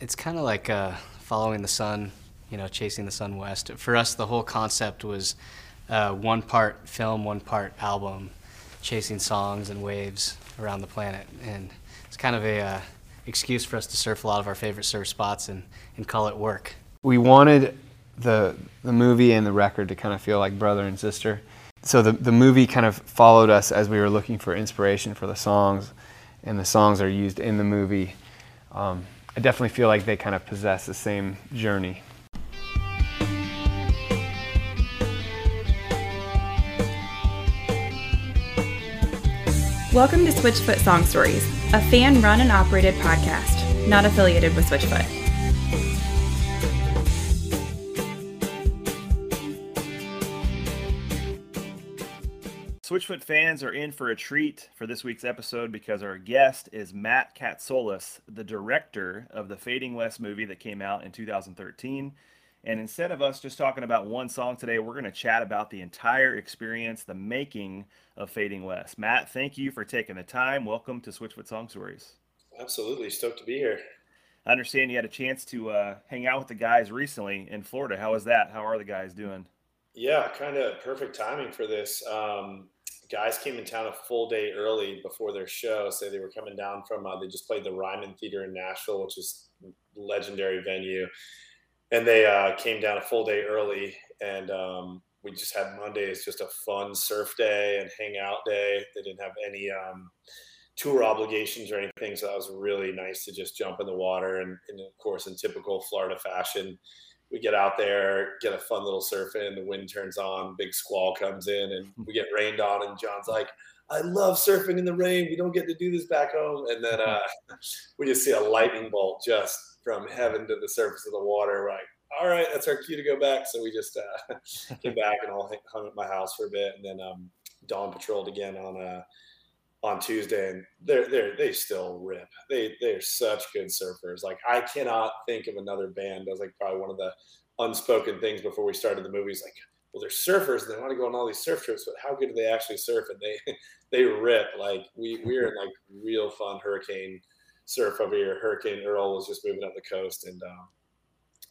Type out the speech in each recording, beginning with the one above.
It's kind of like uh, following the sun, you know, chasing the sun west. For us, the whole concept was uh, one part film, one part album, chasing songs and waves around the planet, and it's kind of a uh, excuse for us to surf a lot of our favorite surf spots and, and call it work. We wanted the the movie and the record to kind of feel like brother and sister. So the the movie kind of followed us as we were looking for inspiration for the songs, and the songs are used in the movie. Um, I definitely feel like they kind of possess the same journey. Welcome to Switchfoot Song Stories, a fan run and operated podcast, not affiliated with Switchfoot. Switchfoot fans are in for a treat for this week's episode because our guest is Matt Katsolis, the director of the Fading West movie that came out in 2013. And instead of us just talking about one song today, we're going to chat about the entire experience, the making of Fading West. Matt, thank you for taking the time. Welcome to Switchfoot Song Stories. Absolutely. Stoked to be here. I understand you had a chance to uh, hang out with the guys recently in Florida. How was that? How are the guys doing? Yeah, kind of perfect timing for this. Um, guys came in town a full day early before their show. So they were coming down from, uh, they just played the Ryman Theater in Nashville, which is legendary venue. And they uh, came down a full day early. And um, we just had Monday as just a fun surf day and hangout day. They didn't have any um, tour obligations or anything. So that was really nice to just jump in the water. And, and of course, in typical Florida fashion, we get out there, get a fun little surf in. The wind turns on, big squall comes in, and we get rained on. And Jon's like, "I love surfing in the rain. We don't get to do this back home." And then uh, we just see a lightning bolt just from heaven to the surface of the water. We're like, "All right, that's our cue to go back." So we just uh, came back and all hung at my house for a bit, and then um, Dawn patrolled again on uh, on Tuesday, and they're they they still rip. They they're such good surfers. Like I cannot think of another band. That was like probably one of the unspoken things before we started the movies. Like, well, they're surfers and they want to go on all these surf trips, but how good do they actually surf? And they they rip. Like we we're in like real fun hurricane surf over here. Hurricane Earl was just moving up the coast, and um,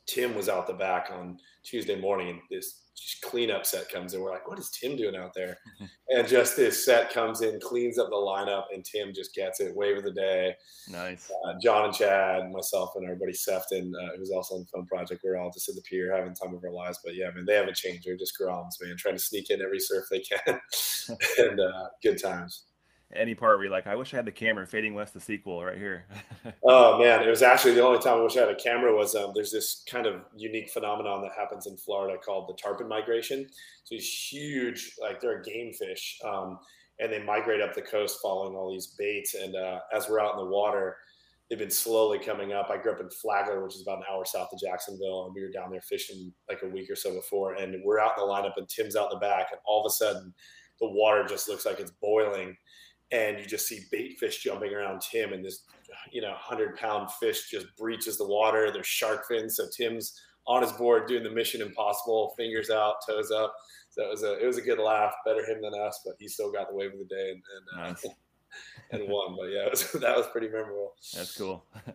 Tim was out the back on Tuesday morning, and this cleanup set comes in. We're like, what is Tim doing out there? and just this set comes in, cleans up the lineup, and Tim just gets it. Wave of the day. Nice. Uh, Jon and Chad, myself, and our buddy Sefton, uh, who's also on the film project. We're all just at the pier having time of our lives. But yeah, man, they haven't changed. They're just groms, man, trying to sneak in every surf they can. and uh, good times any part where you're like, I wish I had the camera, Fading West, the sequel right here. oh man, it was actually the only time I wish I had a camera was um, there's this kind of unique phenomenon that happens in Florida called the tarpon migration. So these huge, like they're a game fish, um, and they migrate up the coast following all these baits. And uh, as we're out in the water, they've been slowly coming up. I grew up in Flagler, which is about an hour south of Jacksonville, and we were down there fishing like a week or so before. And we're out in the lineup, and Tim's out in the back, and all of a sudden, the water just looks like it's boiling and you just see bait fish jumping around Tim, and this, you know, hundred pound fish just breaches the water. There's shark fins, so Tim's on his board doing the Mission Impossible, fingers out, toes up. So it was a it was a good laugh. Better him than us, but he still got the wave of the day and and, uh, nice. and won. But yeah, was, that was pretty memorable. That's cool.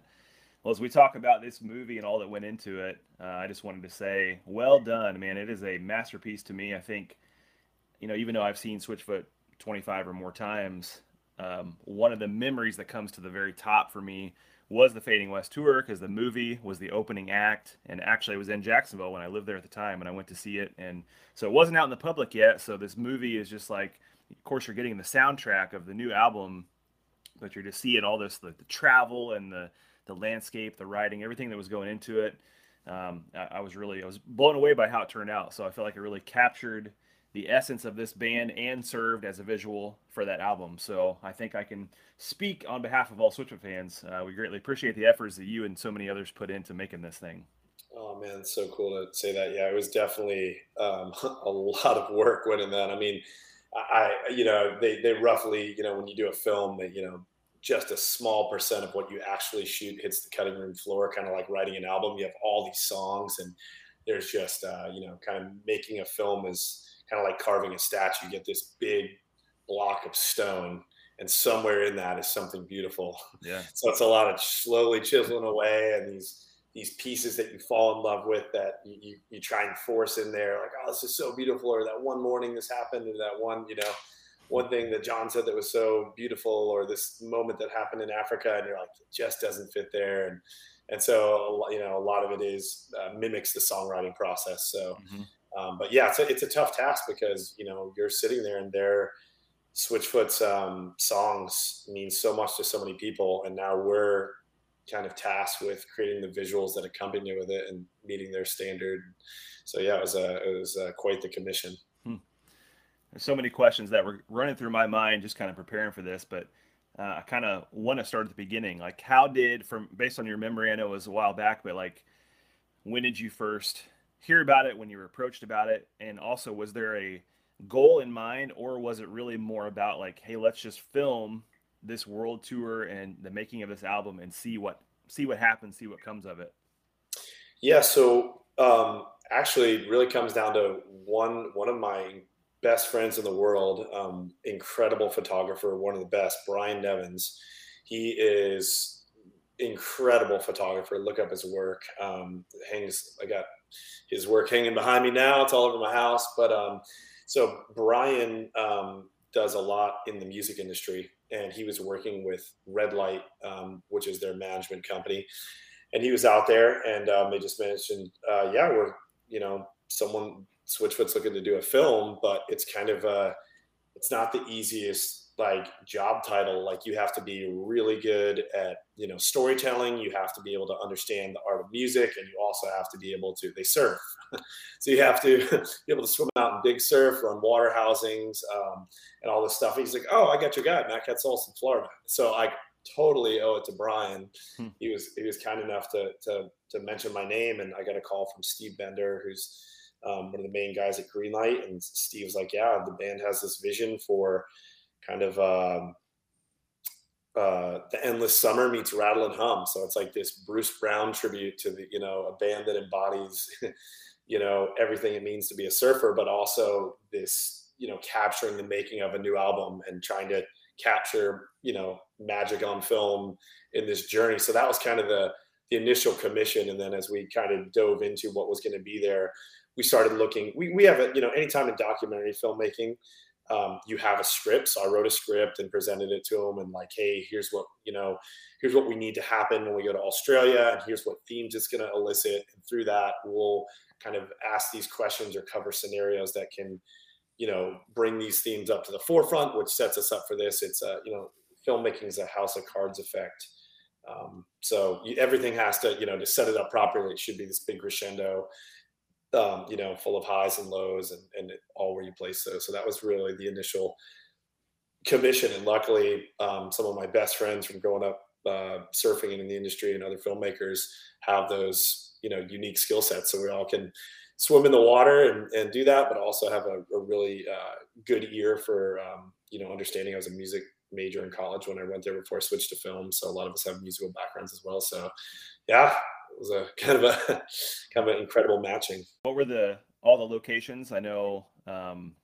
Well, as we talk about this movie and all that went into it, uh, I just wanted to say, well done, man. It is a masterpiece to me. I think, you know, even though I've seen Switchfoot 25 or more times. Um, one of the memories that comes to the very top for me was the Fading West tour because the movie was the opening act, and actually I was in Jacksonville when I lived there at the time, and I went to see it, and so it wasn't out in the public yet. So this movie is just like, of course, you're getting the soundtrack of the new album, but you're just seeing all this the, the travel and the the landscape, the writing, everything that was going into it. Um, I, I was really I was blown away by how it turned out. So I feel like it really captured the essence of this band and served as a visual for that album. So I think I can speak on behalf of all Switchfoot fans. Uh, we greatly appreciate the efforts that you and so many others put into making this thing. Oh man, so cool to say that. Yeah, it was definitely um, a lot of work went in that. I mean, I you know they they roughly you know when you do a film that you know just a small percent of what you actually shoot hits the cutting room floor, kind of like writing an album. You have all these songs and there's just uh, you know kind of making a film is kind of like carving a statue. You get this big block of stone, and somewhere in that is something beautiful. Yeah. so it's a lot of slowly chiseling away and these these pieces that you fall in love with that you, you, you try and force in there like oh this is so beautiful or that one morning this happened or that one you know one thing that jon said that was so beautiful or this moment that happened in africa and you're like it just doesn't fit there and and so you know a lot of it is uh, mimics the songwriting process so mm-hmm. Um, but yeah it's a, it's a tough task because you know you're sitting there and they're switchfoot's um, songs mean so much to so many people and now we're kind of tasked with creating the visuals that accompany with it and meeting their standard so yeah it was a it was a, quite the commission hmm. there's so many questions that were running through my mind just kind of preparing for this but uh, I kind of want to start at the beginning. Like, how did, from based on your memory, I know it was a while back, but like, when did you first hear about it? When you were approached about it, and also, was there a goal in mind, or was it really more about like, hey, let's just film this world tour and the making of this album and see what see what happens, see what comes of it? Yeah. So um, actually, really comes down to one one of my best friends in the world, um, incredible photographer, one of the best, Brian Nevins. He is incredible photographer. Look up his work. Um, hangs. I got his work hanging behind me now. It's all over my house. But um, so Brian um, does a lot in the music industry, and he was working with Red Light, um, which is their management company. And he was out there, and um, they just mentioned, uh, "Yeah, we're you know someone Switchfoot's looking to do a film, but it's kind of a, it's not the easiest like job title. Like you have to be really good at, you know, storytelling. You have to be able to understand the art of music and you also have to be able to, they surf. so you have to be able to swim out in big surf, run water housings, um, and all this stuff. he's like, oh, I got your guy, Matt Katsolis in Florida. So I totally owe it to Brian. Hmm. He was, he was kind enough to, to, to mention my name and I got a call from Steve Bender, who's, um, one of the main guys at Greenlight, and Steve's like, "Yeah, the band has this vision for kind of um, uh, the endless summer meets rattle and hum." So it's like this Bruce Brown tribute to the you know a band that embodies you know everything it means to be a surfer, but also this you know capturing the making of a new album and trying to capture you know magic on film in this journey. So that was kind of the the initial commission, and then as we kind of dove into what was going to be there we started looking. We we have a you know anytime in documentary filmmaking, um, you have a script. So I wrote a script and presented it to them, and like, hey, here's what you know, here's what we need to happen when we go to Australia, and here's what themes it's going to elicit. And through that, we'll kind of ask these questions or cover scenarios that can, you know, bring these themes up to the forefront, which sets us up for this. It's a you know, filmmaking is a house of cards effect. Um, so you, everything has to, you know, to set it up properly, it should be this big crescendo um, you know, full of highs and lows and, and all where you place those. So that was really the initial commission. And luckily, um, some of my best friends from growing up uh, surfing in the industry and other filmmakers have those, you know, unique skill sets. So we all can swim in the water and, and do that, but also have a, a really uh, good ear for, um, you know, understanding. I was a music major in college when I went there before I switched to film. So a lot of us have musical backgrounds as well. So yeah, was a kind of a kind of an incredible matching. What were the all the locations? I know. Um,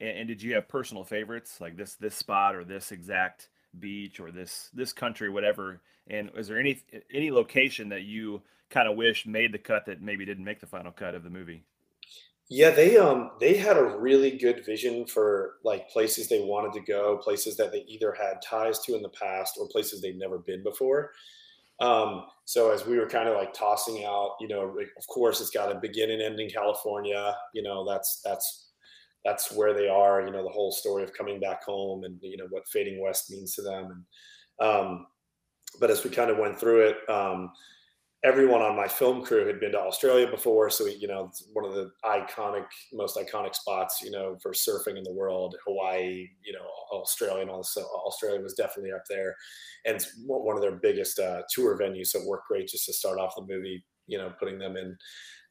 and, and, did you have personal favorites like this this spot or this exact beach or this this country, whatever? And is there any any location that you kind of wish made the cut that maybe didn't make the final cut of the movie? Yeah, they um they had a really good vision for like places they wanted to go, places that they either had ties to in the past or places they'd never been before. Um, so as we were kind of like tossing out, you know, of course it's got a begin and end in California. You know, that's that's that's where they are. You know, the whole story of coming back home and you know what fading west means to them. And um, but as we kind of went through it, um, everyone on my film crew had been to Australia before, so you know one of the iconic, most iconic spots, you know, for surfing in the world. Hawaii, you know, Australia, and also Australia was definitely up there, and it's one of their biggest uh, tour venues. So it worked great just to start off the movie, you know, putting them in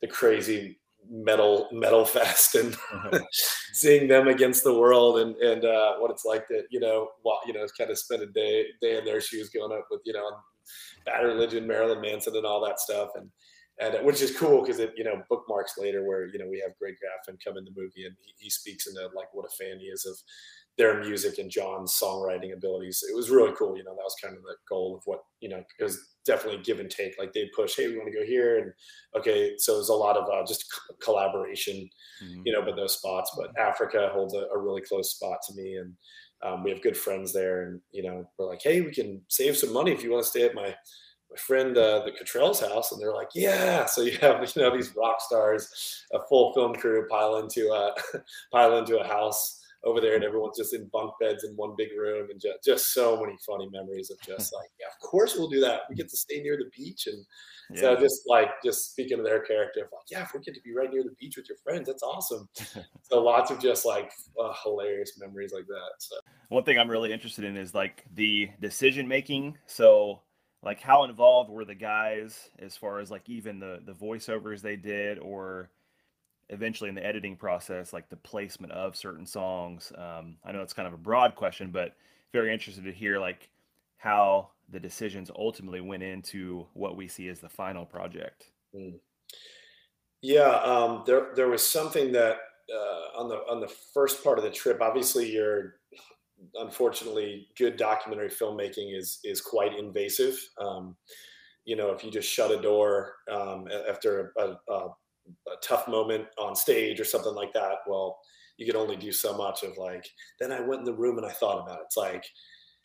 the crazy metal metal fest and uh-huh. seeing them against the world and and uh, what it's like to you know you know kind of spend a day day in their shoes going up with you know Bad Religion, Marilyn Manson, and all that stuff, and and which is cool because it you know bookmarks later where you know we have Greg Graffin come in the movie and he, he speaks into like what a fan he is of their music and Jon's songwriting abilities. It was really cool. You know, that was kind of the goal of what, you know, was definitely give and take. Like they'd push, hey, we want to go here. And okay, so there's a lot of uh, just collaboration, mm-hmm. you know, but those spots. But Africa holds a, a really close spot to me. And um, we have good friends there. And, you know, we're like, hey, we can save some money if you want to stay at my, my friend uh, the Cottrell's house, and they're like, "Yeah." So you have you know these rock stars, a full film crew pile into a pile into a house over there and everyone's just in bunk beds in one big room and just, just so many funny memories of just like yeah of course we'll do that. We get to stay near the beach. And yeah. so just like just speaking of their character like yeah if we get to be right near the beach with your friends that's awesome. So lots of just like uh, hilarious memories like that so. One thing i'm really interested in is like the decision making. So like how involved were the guys as far as like even the the voiceovers they did or eventually in the editing process, like the placement of certain songs? Um, I know it's kind of a broad question, but very interested to hear like how the decisions ultimately went into what we see as the final project. Mm. Yeah, um, there there was something that uh, on the on the first part of the trip. Obviously, your unfortunately good documentary filmmaking is is quite invasive. Um, you know, if you just shut a door um, after a, a, a tough moment on stage or something like that, well, you can only do so much of like, then I went in the room and I thought about it. It's like,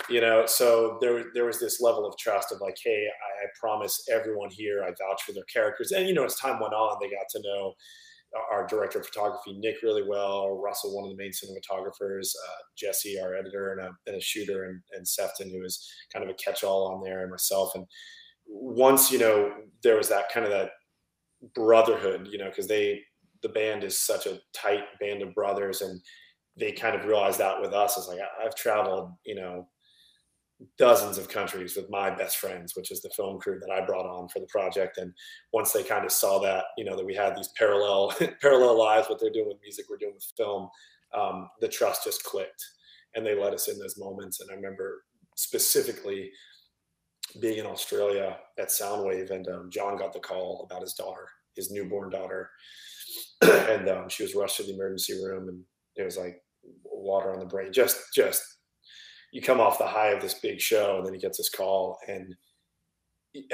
you know, so there, there was this level of trust of like, hey, I, I promise everyone here, I vouch for their characters. And, you know, as time went on, they got to know our director of photography, Nick, really well. Russell, one of the main cinematographers, uh, Jesse, our editor and a, and a shooter, and, and Sefton, who was kind of a catch-all on there, and myself. And once you know there was that kind of that brotherhood, you know, because they the band is such a tight band of brothers, and they kind of realized that with us. It's like I've traveled, you know, dozens of countries with my best friends, which is the film crew that I brought on for the project. And once they kind of saw that, you know, that we had these parallel parallel lives, what they're doing with music, we're doing with film, um, the trust just clicked, and they let us in those moments. And I remember specifically being in Australia at Soundwave, and um, John got the call about his daughter, his newborn daughter, and um, she was rushed to the emergency room, and it was like water on the brain. Just, just you come off the high of this big show, and then he gets this call, and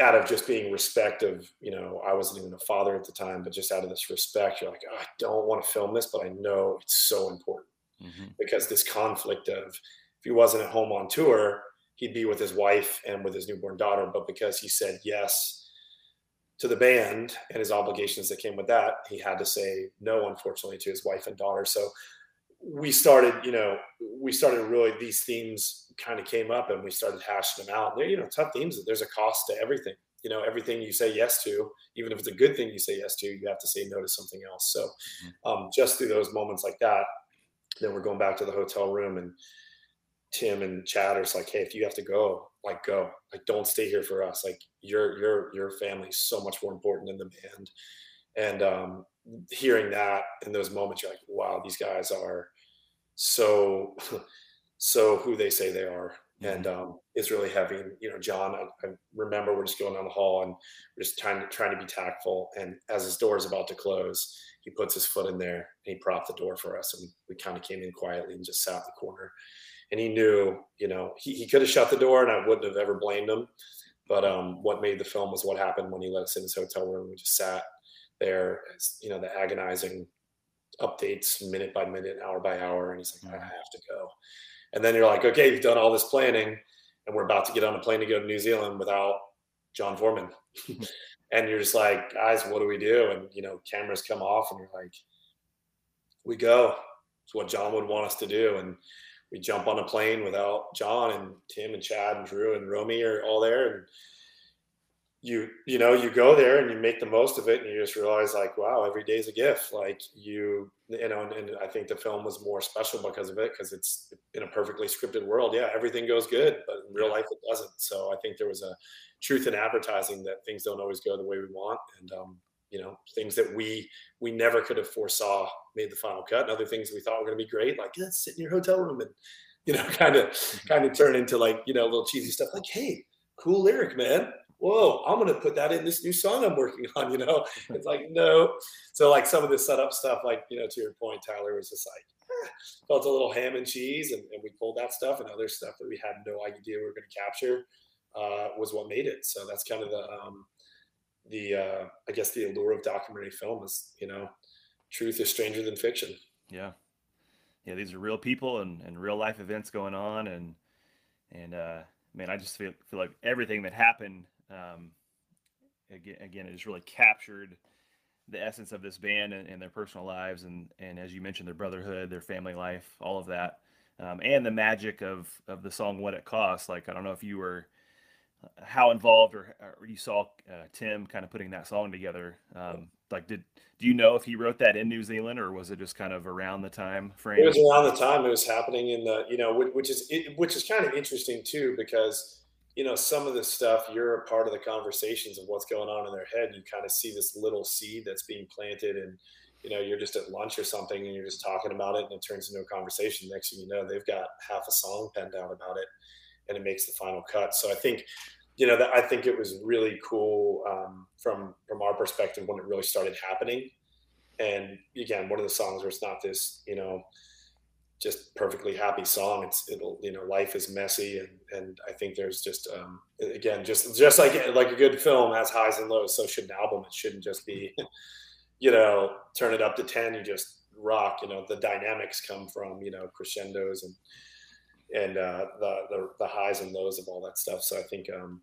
out of just being respect of, you know, I wasn't even a father at the time, but just out of this respect, you're like, oh, I don't want to film this, but I know it's so important mm-hmm. because this conflict of if he wasn't at home on tour he'd be with his wife and with his newborn daughter. But because he said yes to the band and his obligations that came with that, he had to say no, unfortunately, to his wife and daughter. So we started, you know, we started really these themes kind of came up and we started hashing them out. They're, you know, tough themes. There's a cost to everything. You know, everything you say yes to, even if it's a good thing you say yes to, you have to say no to something else. So, mm-hmm. um, just through those moments like that, then we're going back to the hotel room and Tim and Chad are like, hey, if you have to go, like go. Like don't stay here for us. Like your your your family is so much more important than the band. And um, hearing that in those moments, you're like, wow, these guys are so so who they say they are. Mm-hmm. And um, it's really heavy. And, you know, Jon, I, I, remember we're just going down the hall and we're just trying to trying to be tactful. And as his door is about to close, he puts his foot in there and he propped the door for us. And we kind of came in quietly and just sat in the corner and he knew, you know, he, he could have shut the door and I wouldn't have ever blamed him. But um, what made the film was what happened when he let us in his hotel room. We just sat there, as, you know, the agonizing updates minute by minute, hour by hour. And he's like, I have to go. And then you're like, okay, you've done all this planning and we're about to get on a plane to go to New Zealand without Jon Foreman. and you're just like, guys, what do we do? And, you know, cameras come off and you're like, we go. It's what Jon would want us to do. And we jump on a plane without Jon and Tim and Chad and Drew and Romey are all there. And you you know you go there and you make the most of it and you just realize like wow every day's a gift. Like you you know and, and I think the film was more special because of it because it's in a perfectly scripted world. Yeah everything goes good but in real life it doesn't. So I think there was a truth in advertising that things don't always go the way we want. And um, you know things that we we never could have foresaw made the final cut and other things we thought were going to be great like yeah, sit in your hotel room and you know kind of kind of turn into like you know little cheesy stuff like hey cool lyric man. Whoa i'm going to put that in this new song i'm working on you know? It's like no. So like some of the setup stuff like you know to your point tyler was just like felt a little ham and cheese, and, and, we pulled that stuff and other stuff that we had no idea we were going to capture uh, was what made it. So that's kind of the um, the uh, I guess the allure of documentary film is you know truth is stranger than fiction. Yeah, yeah, these are real people and, and real life events going on, and and uh, man, I just feel feel like everything that happened um, again again it just really captured the essence of this band and, and, their personal lives and and as you mentioned their brotherhood their family life all of that. Um, and the magic of of the song what it costs. Like i don't know if you were how involved or, or you saw uh, tim kind of putting that song together um, like did do you know if he wrote that in new zealand or was it just kind of around the time frame it was around the time it was happening in the you know which is which is kind of interesting too because you know, some of this stuff, you're a part of the conversations of what's going on in their head. You kind of see this little seed that's being planted, and you know, you're just at lunch or something, and you're just talking about it, and it turns into a conversation. Next thing you know, they've got half a song penned out about it, and it makes the final cut. So I think, you know, that I think it was really cool um, from from our perspective when it really started happening. And again, one of the songs where it's not this, you know, just perfectly happy song. It's it'll you know life is messy and and I think there's just um, again just just like like a good film has highs and lows. So should an album. It shouldn't just be you know turn it up to ten. You just rock. You know the dynamics come from you know crescendos and and uh, the, the the highs and lows of all that stuff. So I think um,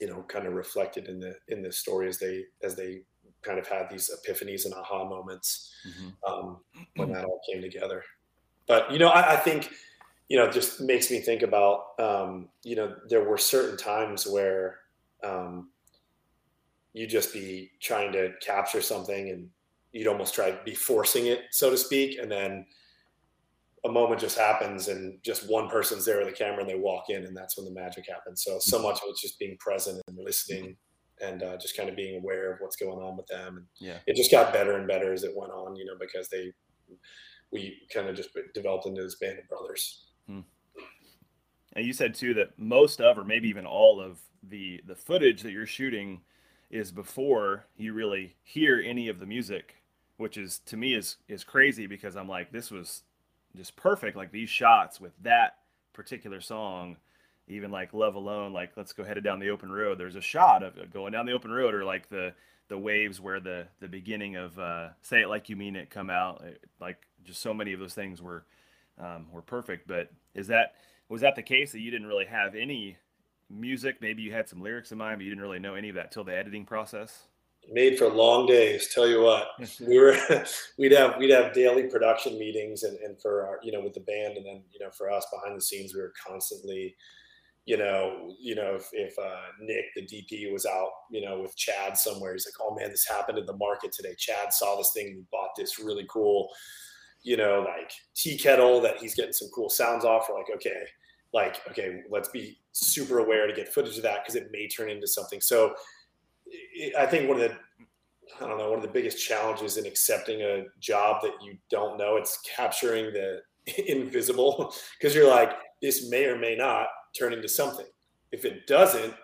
you know kind of reflected in the in the story as they as they kind of had these epiphanies and aha moments mm-hmm. um, when that all came together. But you know, I, I think you know, just makes me think about um, you know, there were certain times where um, you just be trying to capture something and you'd almost try to be forcing it, so to speak, and then a moment just happens and just one person's there with the camera and they walk in and that's when the magic happens. So so much of it's just being present and listening and uh, just kind of being aware of what's going on with them. And yeah, it just got better and better as it went on, you know, because they we kind of just developed into this band of brothers. Hmm. And you said too that most of, or maybe even all of the the footage that you're shooting is before you really hear any of the music, which is to me is is crazy because I'm like this was just perfect. Like these shots with that particular song, even like Love Alone, like let's go headed down the open road. There's a shot of going down the open road, or like the the waves where the the beginning of uh, "Say It Like You Mean It" come out. Like just so many of those things were um, were perfect. But is that was that the case that you didn't really have any music? Maybe you had some lyrics in mind, but you didn't really know any of that till the editing process. Made for long days. Tell you what, we were we'd have we'd have daily production meetings, and and for our you know with the band, and then you know for us behind the scenes, we were constantly you know, you know, if, if uh, Nick, the DP, was out, you know, with Chad somewhere, he's like, "Oh man, this happened in the market today. Chad saw this thing and bought this really cool you know, like tea kettle that he's getting some cool sounds off. We're like, okay, like, okay, let's be super aware to get footage of that because it may turn into something. So I think one of the, I don't know, one of the biggest challenges in accepting a job that you don't know, it's capturing the invisible because you're like, this may or may not turn into something. If it doesn't,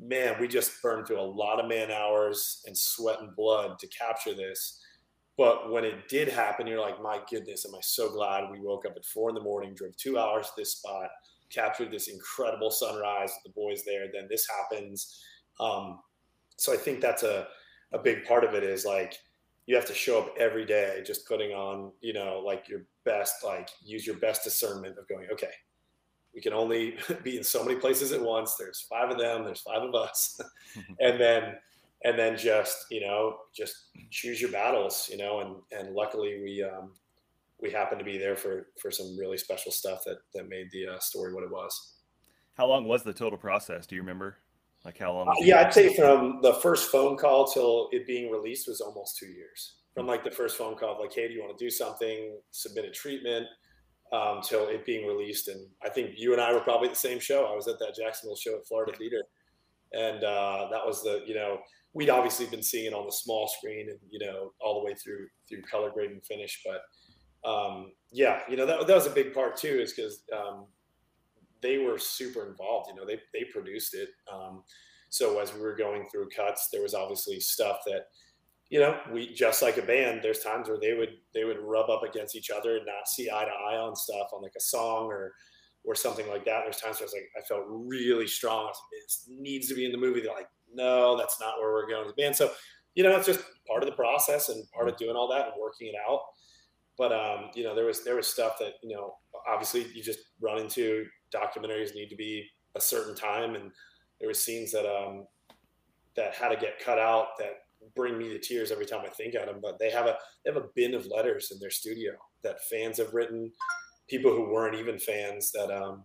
man, we just burned through a lot of man hours and sweat and blood to capture this but when it did happen, you're like, my goodness, am I so glad we woke up at four in the morning, drove two hours to this spot, captured this incredible sunrise with the boys there. Then this happens. Um, so I think that's a, a big part of it is like, you have to show up every day, just putting on, you know, like your best, like use your best discernment of going, okay, we can only be in so many places at once. There's five of them, there's five of us. and then and then just you know just choose your battles you know and and luckily we um we happened to be there for for some really special stuff that that made the uh, story what it was how long was the total process do you remember like how long uh, yeah i'd say from the first phone call till it being released was almost two years. From like the first phone call like hey do you want to do something? Submit a treatment um, till it being released. And i think you and i were probably at the same show. I was at that jacksonville show at florida theater. And uh, that was the you know we'd obviously been seeing it on the small screen and you know all the way through through color grade and finish. But um, yeah you know that, that was a big part too is because um, they were super involved you know they, they produced it um, so as we were going through cuts there was obviously stuff that you know, we just like a band. There's times where they would they would rub up against each other and not see eye to eye on stuff on like a song or or something like that. There's times where I was like, I felt really strong. I was like, this needs to be in the movie. They're like, no, that's not where we're going as a band. So, you know, it's just part of the process and part of doing all that and working it out. But um, you know, there was there was stuff that you know, obviously, you just run into. Documentaries need to be a certain time, and there were scenes that um that had to get cut out that bring me to tears every time I think of them. But they have a they have a bin of letters in their studio that fans have written, people who weren't even fans that um,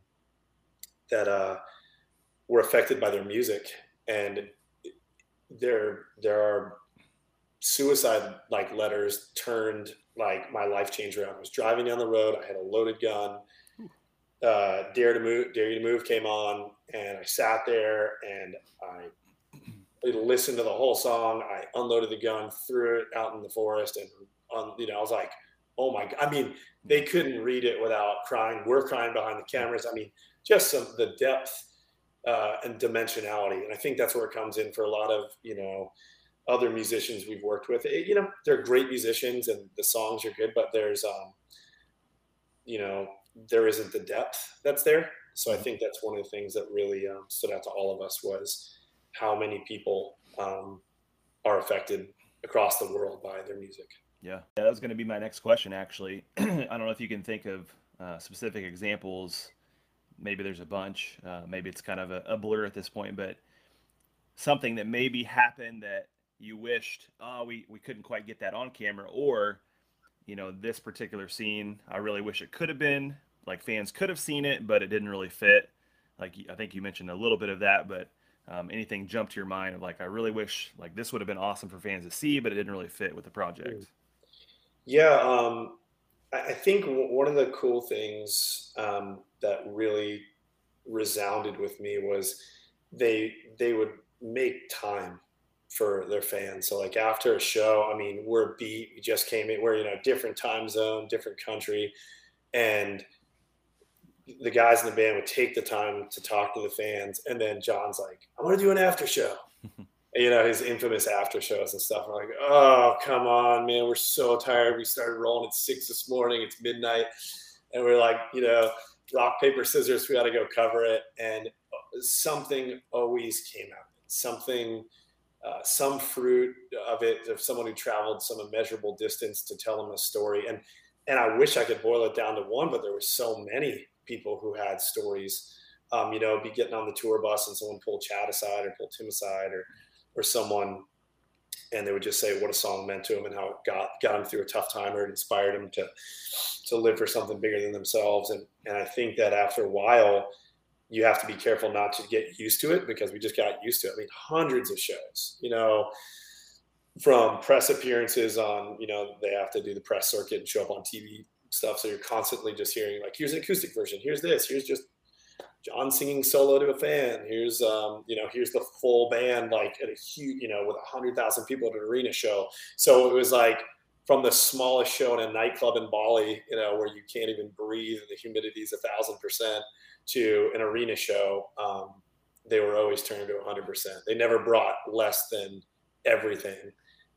that uh, were affected by their music, and there there are suicide like letters turned like my life changed around. I was driving down the road. I had a loaded gun. Uh, Dare to move, Dare You to Move came on, and I sat there and I listened to the whole song. I unloaded the gun, threw it out in the forest, and on, you know, I was like, "Oh my!" God. I mean, they couldn't read it without crying. We're crying behind the cameras. I mean, just some the depth uh, and dimensionality, and I think that's where it comes in for a lot of you know other musicians we've worked with. It, you know, they're great musicians and the songs are good, but there's um, you know, there isn't the depth that's there. So I think that's one of the things that really um, stood out to all of us was how many people um, are affected across the world by their music. Yeah, yeah that was going to be my next question. Actually, I don't know if you can think of uh, specific examples. Maybe there's a bunch. Uh, maybe it's kind of a, a, blur at this point, but something that maybe happened that you wished, oh, we we couldn't quite get that on camera, or you know, this particular scene, I really wish it could have been. Like fans could have seen it, but it didn't really fit. Like I think you mentioned a little bit of that, but um, anything jump to your mind of like I really wish like this would have been awesome for fans to see, but it didn't really fit with the project. Yeah, um, I think one of the cool things um, that really resounded with me was they they would make time for their fans. So like after a show, I mean, we're beat, we just came in, we're you know different time zone, different country, and the guys in the band would take the time to talk to the fans, and then Jon's like, "I want to do an after show." you know his infamous after shows and stuff. I'm like, "Oh, come on, man, we're so tired. We started rolling at six this morning. It's midnight, and we're like, you know, rock paper scissors. We got to go cover it." And something always came out. Something. Uh, some fruit of it of someone who traveled some immeasurable distance to tell them a story and and I wish I could boil it down to one, but there were so many people who had stories. Um, you know, be getting on the tour bus and someone pull Chad aside or pull Tim aside or or someone, and they would just say what a song meant to him and how it got got him through a tough time or it inspired him to to live for something bigger than themselves. And and I think that after a while, you have to be careful not to get used to it because we just got used to it. I mean, hundreds of shows, you know, from press appearances on, you know, they have to do the press circuit and show up on TV stuff. So you're constantly just hearing like, here's an acoustic version, here's this, here's just Jon singing solo to a fan. Here's um, you know, here's the full band like at a huge, you know, with a hundred thousand people at an arena show. So it was like from the smallest show in a nightclub in Bali, you know, where you can't even breathe and the humidity is a thousand percent, to an arena show. Um, they were always turned to 100%. They never brought less than everything.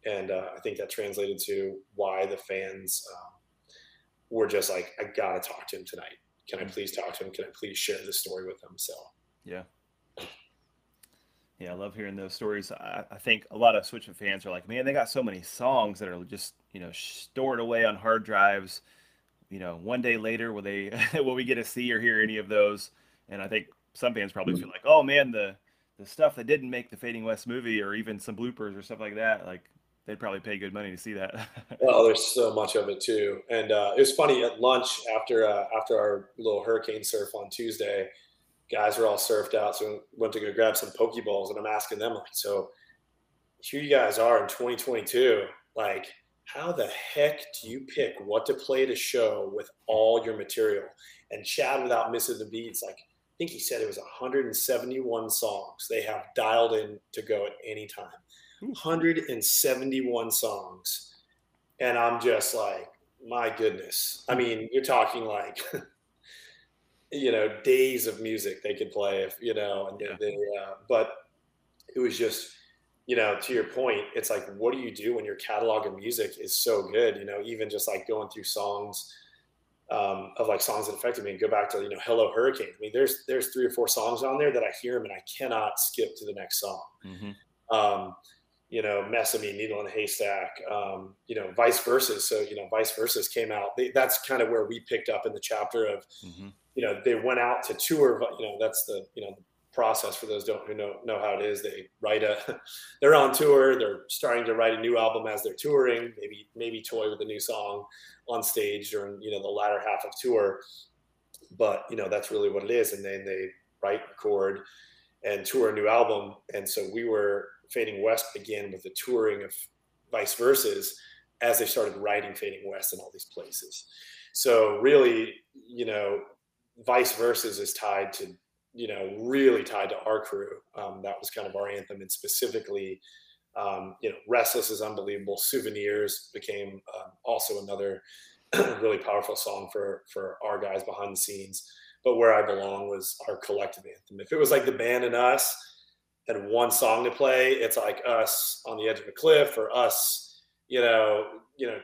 And uh, I think that translated to why the fans um, were just like, I gotta talk to him tonight. Can I mm. please talk to him? Can I please share this story with him? So yeah. Yeah, I love hearing those stories. I, I think a lot of Switchfoot fans are like, man, they got so many songs that are just, you know, stored away on hard drives. You know, one day later, will they, will we get to see or hear any of those? And I think some fans probably feel like, oh man, the the stuff that didn't make the Fading West movie, or even some bloopers or stuff like that, like they'd probably pay good money to see that. well, there's so much of it too, and uh, it was funny at lunch after uh, after our little hurricane surf on Tuesday. Guys were all surfed out, so we went to go grab some pokeballs, and I'm asking them like, so here you guys are in 2022, like. How the heck do you pick what to play to show with all your material? And Chad, without missing the beats, like I think he said it was 171 songs they have dialed in to go at any time. 171 songs. And I'm just like, my goodness. I mean, you're talking like, you know, days of music they could play if, you know, and yeah. they, uh, but it was just you know, to your point, it's like, what do you do when your catalog of music is so good? You know, even just like going through songs um, of like songs that affected me and go back to, you know, Hello Hurricane. I mean, there's, there's three or four songs on there that I hear them and I cannot skip to the next song. Mm-hmm. Um, you know, Mess of Me, Needle and Haystack, um, you know, Vice Verses. So, you know, Vice Verses came out. They, that's kind of where we picked up in the chapter of, mm-hmm. you know, they went out to tour, you know, that's the, you know, process for those don't who know know how it is. They write a, they're on tour. They're starting to write a new album as they're touring. Maybe maybe toy with a new song on stage during you know the latter half of tour. But you know that's really what it is. And then they write, record, and tour a new album. And so we were Fading West began with the touring of Vice Verses as they started writing Fading West in all these places. So really, you know, Vice Verses is tied to you know, really tied to our crew. Um, that was kind of our anthem, and specifically, um, you know, "Restless" is unbelievable. "Souvenirs" became um, also another really powerful song for for our guys behind the scenes. But "Where I Belong" was our collective anthem. If it was like the band and us, and one song to play, it's like us on the edge of a cliff, or us, you know, you know,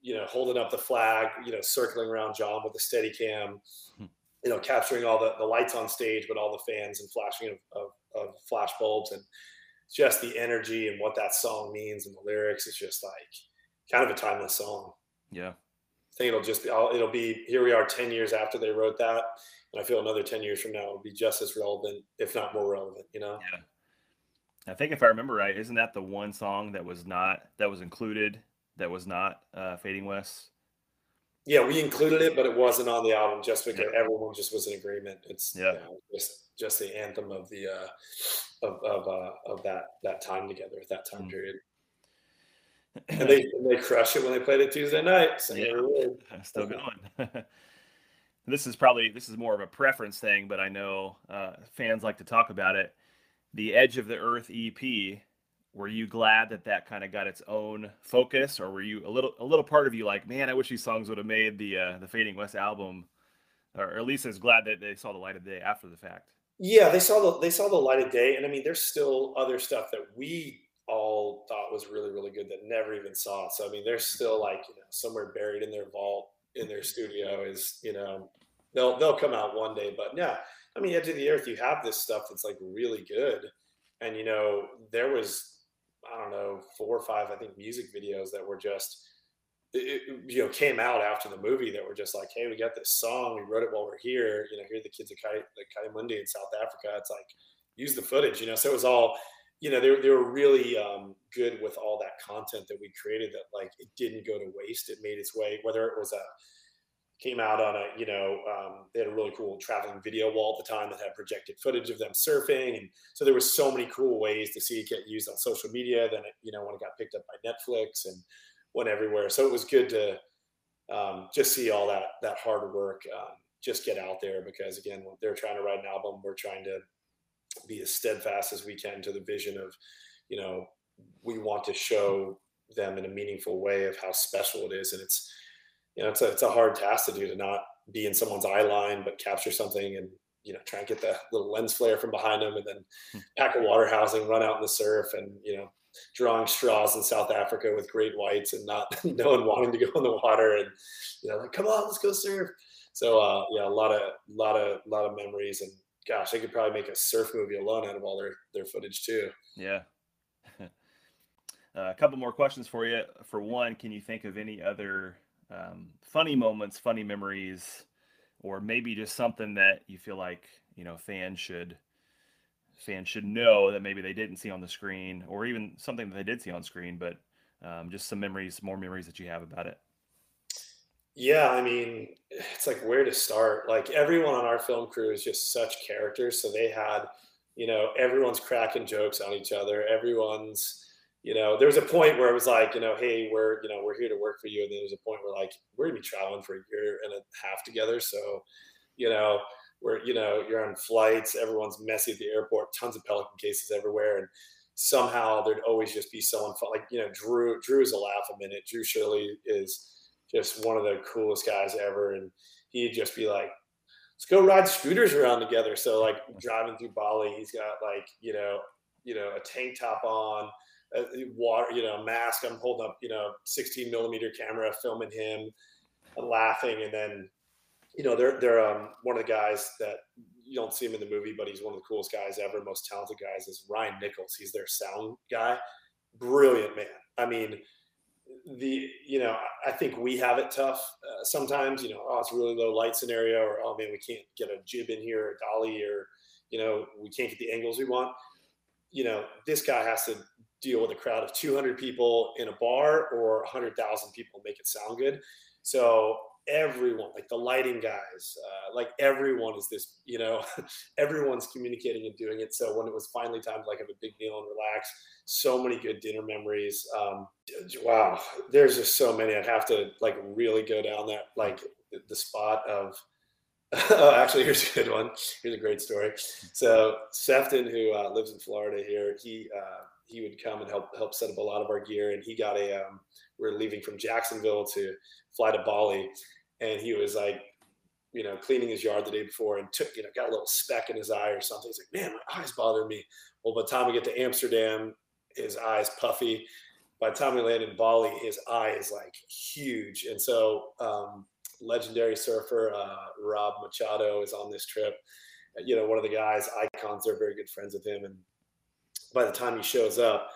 you know, holding up the flag, you know, circling around Jon with the steady cam. Hmm you know, capturing all the, the lights on stage, but all the fans and flashing of, of, of flash bulbs and just the energy and what that song means and the lyrics is just like kind of a timeless song. Yeah. I think it'll just be, I'll, it'll be, here we are 10 years after they wrote that. And I feel another 10 years from now, it'll be just as relevant, if not more relevant, you know? Yeah. I think if I remember right, isn't that the one song that was not, that was included, that was not uh, Fading West? yeah, we included it, but it wasn't on the album just because yeah. everyone just was in agreement. It's yeah, you know, just just the anthem of the uh, of of uh, of that that time together at that time mm period. And they they crush it when they played it Tuesday night. So yeah, still going. this is probably this is more of a preference thing, but I know uh, fans like to talk about it. The Edge of the Earth EP were you glad that that kind of got its own focus? Or were you a little a little part of you like man i wish these songs would have made the uh, the fading west album or at least as glad that they saw the light of day after the fact? Yeah they saw the they saw the light of day and i mean there's still other stuff that we all thought was really really good that never even saw. So i mean there's still like you know somewhere buried in their vault in their studio is you know they'll they'll come out one day but yeah i mean edge of the earth you have this stuff that's like really good and you know there was I don't know, four or five, I think, music videos that were just, it, you know, came out after the movie that were just like, hey, we got this song, we wrote it while we're here. You know, here are the kids at Kai, Kaimundi in South Africa. It's like, use the footage, you know. So it was all, you know, they, they were really um, good with all that content that we created that, like, it didn't go to waste. It made its way, whether it was a, came out on a you know um, they had a really cool traveling video wall at the time that had projected footage of them surfing. And so there was so many cool ways to see it get used on social media then it, you know when it got picked up by netflix and went everywhere. So it was good to um, just see all that that hard work um, just get out there because again they're trying to write an album we're trying to be as steadfast as we can to the vision of you know we want to show them in a meaningful way of how special it is. And it's you know, it's a, it's a hard task to do to not be in someone's eye line, but capture something and, you know, try and get the little lens flare from behind them and then hmm. pack a water housing, run out in the surf and, you know, drawing straws in South Africa with great whites and not no one wanting to go in the water and, you know, like, come on, let's go surf. So, uh, yeah, a lot of, lot of, lot of memories and gosh, they could probably make a surf movie alone out of all their, their footage too. Yeah. uh, a couple more questions for you. For one, can you think of any other um, funny moments, funny memories, or maybe just something that you feel like you know fans should fans should know that maybe they didn't see on the screen, or even something that they did see on screen, but um, just some memories, more memories that you have about it. Yeah, I mean, it's like where to start. Like everyone on our film crew is just such characters, so they had, you know, everyone's cracking jokes on each other. Everyone's you know, there was a point where it was like, you know, hey, we're, you know, we're here to work for you. And then there was a point where like, we're gonna be traveling for a year and a half together. So, you know, we're, you know, you're on flights, everyone's messy at the airport, tons of Pelican cases everywhere. And somehow there'd always just be someone like, you know, Drew, Drew is a laugh a minute. Drew Shirley is just one of the coolest guys ever. And he'd just be like, let's go ride scooters around together. So like driving through Bali, he's got like, you know, you know, a tank top on, a water, you know, mask. I'm holding up, you know, 16 millimeter camera, filming him, laughing, and then, you know, they're they're um, one of the guys that you don't see him in the movie, but he's one of the coolest guys ever, most talented guys. Is Ryan Nichols? He's their sound guy, brilliant man. I mean, the you know I think we have it tough uh, sometimes. You know, oh, it's a really low light scenario, or oh man, we can't get a jib in here, or dolly, or you know, we can't get the angles we want. You know, this guy has to deal with a crowd of 200 people in a bar or 100,000 people make it sound good. So everyone, like the lighting guys, uh, like everyone is this, you know, everyone's communicating and doing it. So when it was finally time to like have a big meal and relax, so many good dinner memories. Um, wow, there's just so many. I'd have to like really go down that like the spot of. oh, actually, here's a good one. Here's a great story. So Sefton, who uh, lives in Florida here, he uh, he would come and help help set up a lot of our gear, and he got a. Um, we we're leaving from Jacksonville to fly to Bali, and he was like, you know, cleaning his yard the day before and took, you know, got a little speck in his eye or something. He's like, man, my eyes bother me. Well, by the time we get to Amsterdam, his eyes puffy. By the time we land in Bali, his eye is like huge. And so, um, legendary surfer uh, Rob Machado is on this trip. You know, one of the guys, icons, are very good friends with him. And by the time he shows up,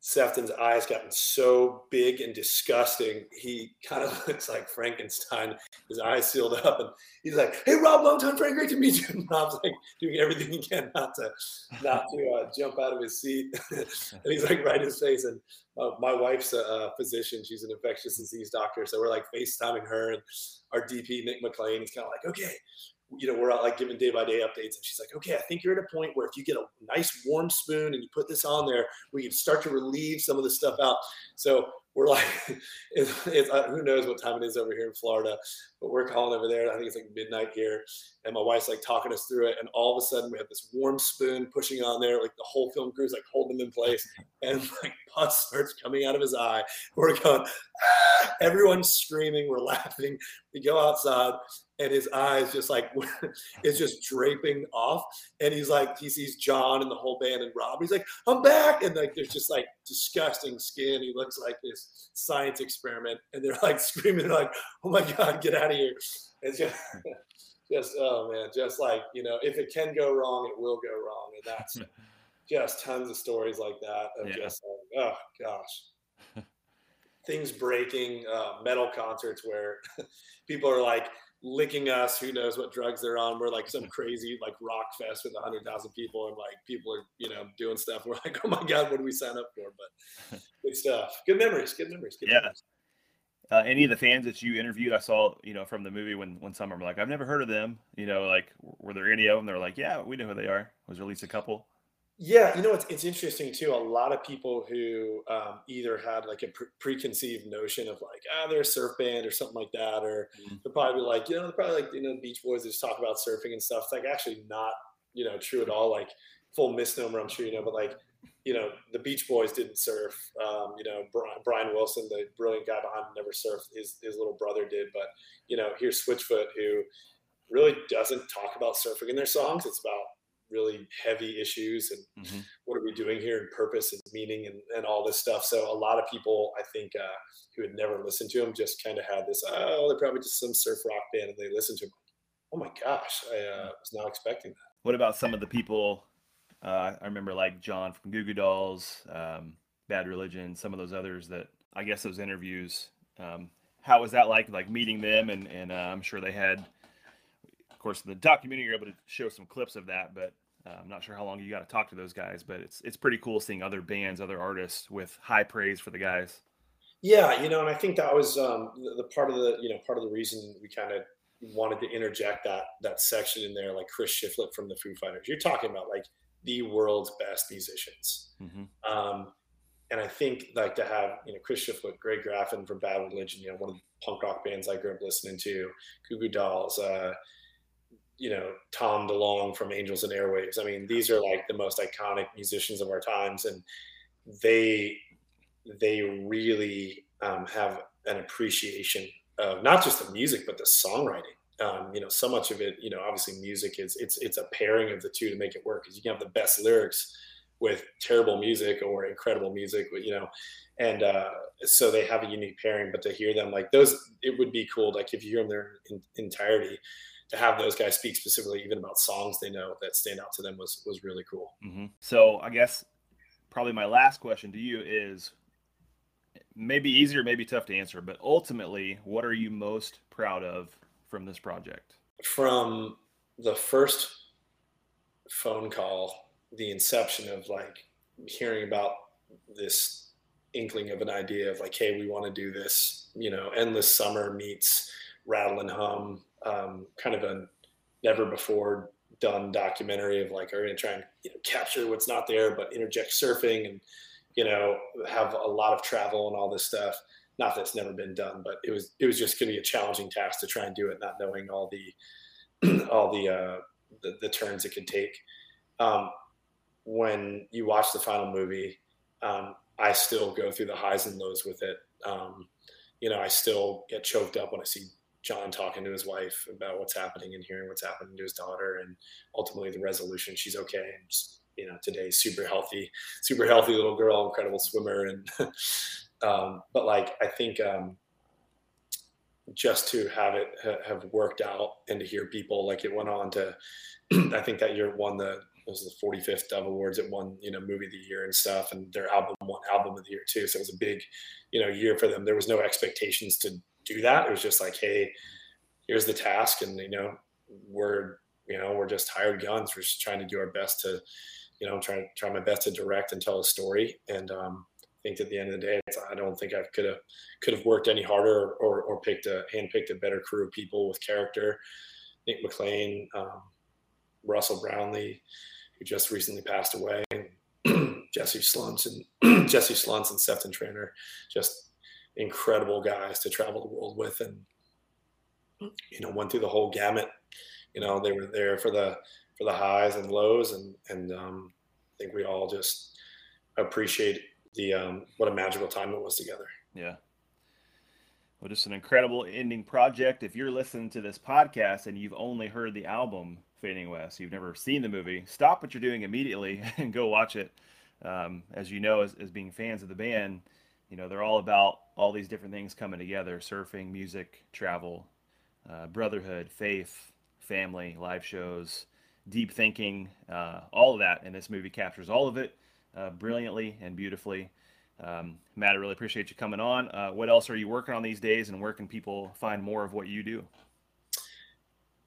Sefton's eyes gotten so big and disgusting, he kind of looks like Frankenstein. His eyes sealed up, and he's like, "Hey, Rob, long time friend, great to meet you." And Rob's like doing everything he can not to not to uh, jump out of his seat, and he's like right in his face. And uh, my wife's a, a, physician; she's an infectious disease doctor, so we're like FaceTiming her, and our DP Nick McLean. He's kind of like, "Okay, you know, we're out like giving day by day updates. And she's like, okay, I think you're at a point where if you get a nice warm spoon and you put this on there, we can start to relieve some of the stuff out. So we're like, it's, it's, uh, who knows what time it is over here in Florida, but we're calling over there. I think it's like midnight here. And my wife's like talking us through it. And all of a sudden we have this warm spoon pushing on there. Like the whole film crew's like holding him in place. And like pus starts coming out of his eye. We're going, ah! everyone's screaming. We're laughing. We go outside and his eyes just like is just draping off and he's like he sees jon and the whole band and rob he's like i'm back and like there's just like disgusting skin. He looks like this science experiment. And they're like screaming like oh my god get out of here. It's just just oh man just like you know if it can go wrong it will go wrong. And that's just tons of stories like that of yeah. just like, oh gosh. Things breaking uh, metal concerts where people are like licking us. Who knows what drugs they're on? We're like some crazy like rock fest with a hundred thousand people, and like people are you know doing stuff. We're like, oh my god, what do we sign up for? But good stuff. Good memories. Good memories. Good yeah. Memories. Uh, any of the fans that you interviewed, I saw, you know, from the movie when when some of them were like, I've never heard of them. You know, like, were there any of them? They're like, yeah, we know who they are. Was there at least a couple? Yeah, you know, it's, it's interesting too. A lot of people who um, either had like a pre- preconceived notion of like, ah, they're a surf band or something like that, or mm-hmm. they're probably like, you know, they're probably like, you know, the Beach Boys just talk about surfing and stuff. It's like actually not, you know, true at all. Like full misnomer, I'm sure you know, but like, you know, the Beach Boys didn't surf. Um, you know, Brian, Brian Wilson, the brilliant guy behind, never surfed. His his little brother did, but you know, here's Switchfoot who really doesn't talk about surfing in their songs. It's about really heavy issues and mm-hmm. what are we doing here and purpose and meaning and, and all this stuff. So a lot of people i think uh, who had never listened to him just kind of had this oh they're probably just some surf rock band and they listened to him oh my gosh i uh, was not expecting that. What about some of the people uh, i remember like john from goo goo dolls um, bad religion some of those others that i guess those interviews um, how was that like like meeting them and, and uh, i'm sure they had of course, in the documentary you're able to show some clips of that, but uh, I'm not sure how long you got to talk to those guys. But it's it's pretty cool seeing other bands, other artists with high praise for the guys. Yeah, you know, and I think that was um, the, the part of the you know part of the reason we kind of wanted to interject that that section in there, like Chris Shiflett from the Foo Fighters. You're talking about like the world's best musicians. Mm-hmm. Um, and I think like to have you know Chris Shiflett, Greg Graffin from Bad Religion, you know one of the punk rock bands I grew up listening to, Goo Goo Dolls, uh, you know Tom DeLonge from Angels and Airwaves. I mean, these are like the most iconic musicians of our times, and they they really um, have an appreciation of not just the music but the songwriting. Um, you know, so much of it, you know, obviously music is it's it's a pairing of the two to make it work. Because you can have the best lyrics, with terrible music or incredible music, you know, and uh, so they have a unique pairing. But to hear them like those, it would be cool. Like if you hear them their in, entirety, to have those guys speak specifically even about songs they know that stand out to them was was really cool. Mm-hmm. So I guess probably my last question to you is maybe easier, maybe tough to answer, but ultimately, what are you most proud of from this project? From the first phone call, the inception of like hearing about this inkling of an idea of like, hey, we want to do this, you know, endless summer meets rattle and hum, um, kind of a never before done documentary of like, are going to try and you know, capture what's not there, but interject surfing and, you know, have a lot of travel and all this stuff. Not that it's never been done, but it was, it was just going to be a challenging task to try and do it, not knowing all the, all the, uh, the, the turns it could take. Um, when you watch the final movie, um, I still go through the highs and lows with it. Um, you know, I still get choked up when I see Jon talking to his wife about what's happening and hearing what's happening to his daughter, and ultimately the resolution. She's okay, and just, you know, today super healthy, super healthy little girl, incredible swimmer, and um, but like I think um, just to have it ha- have worked out and to hear people like it went on to, I think that year won the it was the 45th Dove Awards. It won, you know, movie of the year and stuff, and their album won album of the year too. So it was a big, you know, year for them. There was no expectations to do that. It was just like, hey, here's the task, and you know, we're you know we're just hired guns. We're just trying to do our best to, you know, try try my best to direct and tell a story. And um, I think at the end of the day, I don't think I could have could have worked any harder or or picked a handpicked a better crew of people with character. Nick McLean, um, Russell Brownlee, who just recently passed away, Jesse Slunts and Jesse Slunts and Sefton Trainer, just incredible guys to travel the world with, and you know went through the whole gamut. You know they were there for the for the highs and lows, and and um, I think we all just appreciate the um, what a magical time it was together. Yeah. Well, just an incredible ending project. If you're listening to this podcast and you've only heard the album Fading West, you've never seen the movie, stop what you're doing immediately and go watch it. Um, as you know, as, as being fans of the band, you know they're all about all these different things coming together: surfing, music, travel, uh, brotherhood, faith, family, live shows, deep thinking, uh, all of that. And this movie captures all of it uh, brilliantly and beautifully. Um, Matt, I really appreciate you coming on. Uh, what else are you working on these days, and where can people find more of what you do?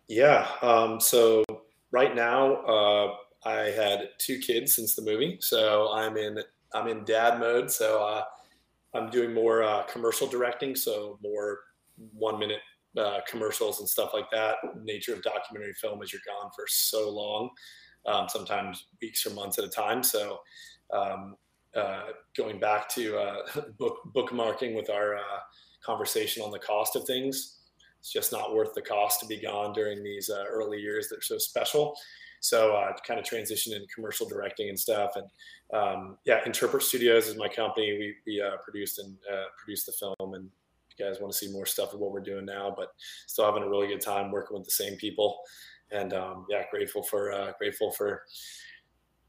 Yeah. Um, so right now, uh, I had two kids since the movie, so I'm in I'm in dad mode. So uh, I'm doing more uh, commercial directing, so more one minute uh, commercials and stuff like that. Nature of documentary film is you're gone for so long, um, sometimes weeks or months at a time. So um, uh, going back to uh, book bookmarking with our uh, conversation on the cost of things, it's just not worth the cost to be gone during these uh, early years that are so special. So uh, kind of transition in commercial directing and stuff. And um, yeah, Interpret Studios is my company. We, we uh, produced and uh, produced the film. And if you guys want to see more stuff of what we're doing now, but still having a really good time working with the same people. And um, yeah, grateful for uh, grateful for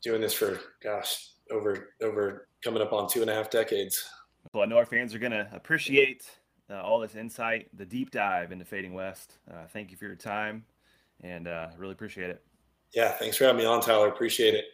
doing this for gosh over over coming up on two and a half decades. Well, I know our fans are to appreciate uh, all this insight, the deep dive into Fading West. Uh, thank you for your time, and uh, really appreciate it. Yeah, thanks for having me on, Tyler. Appreciate it.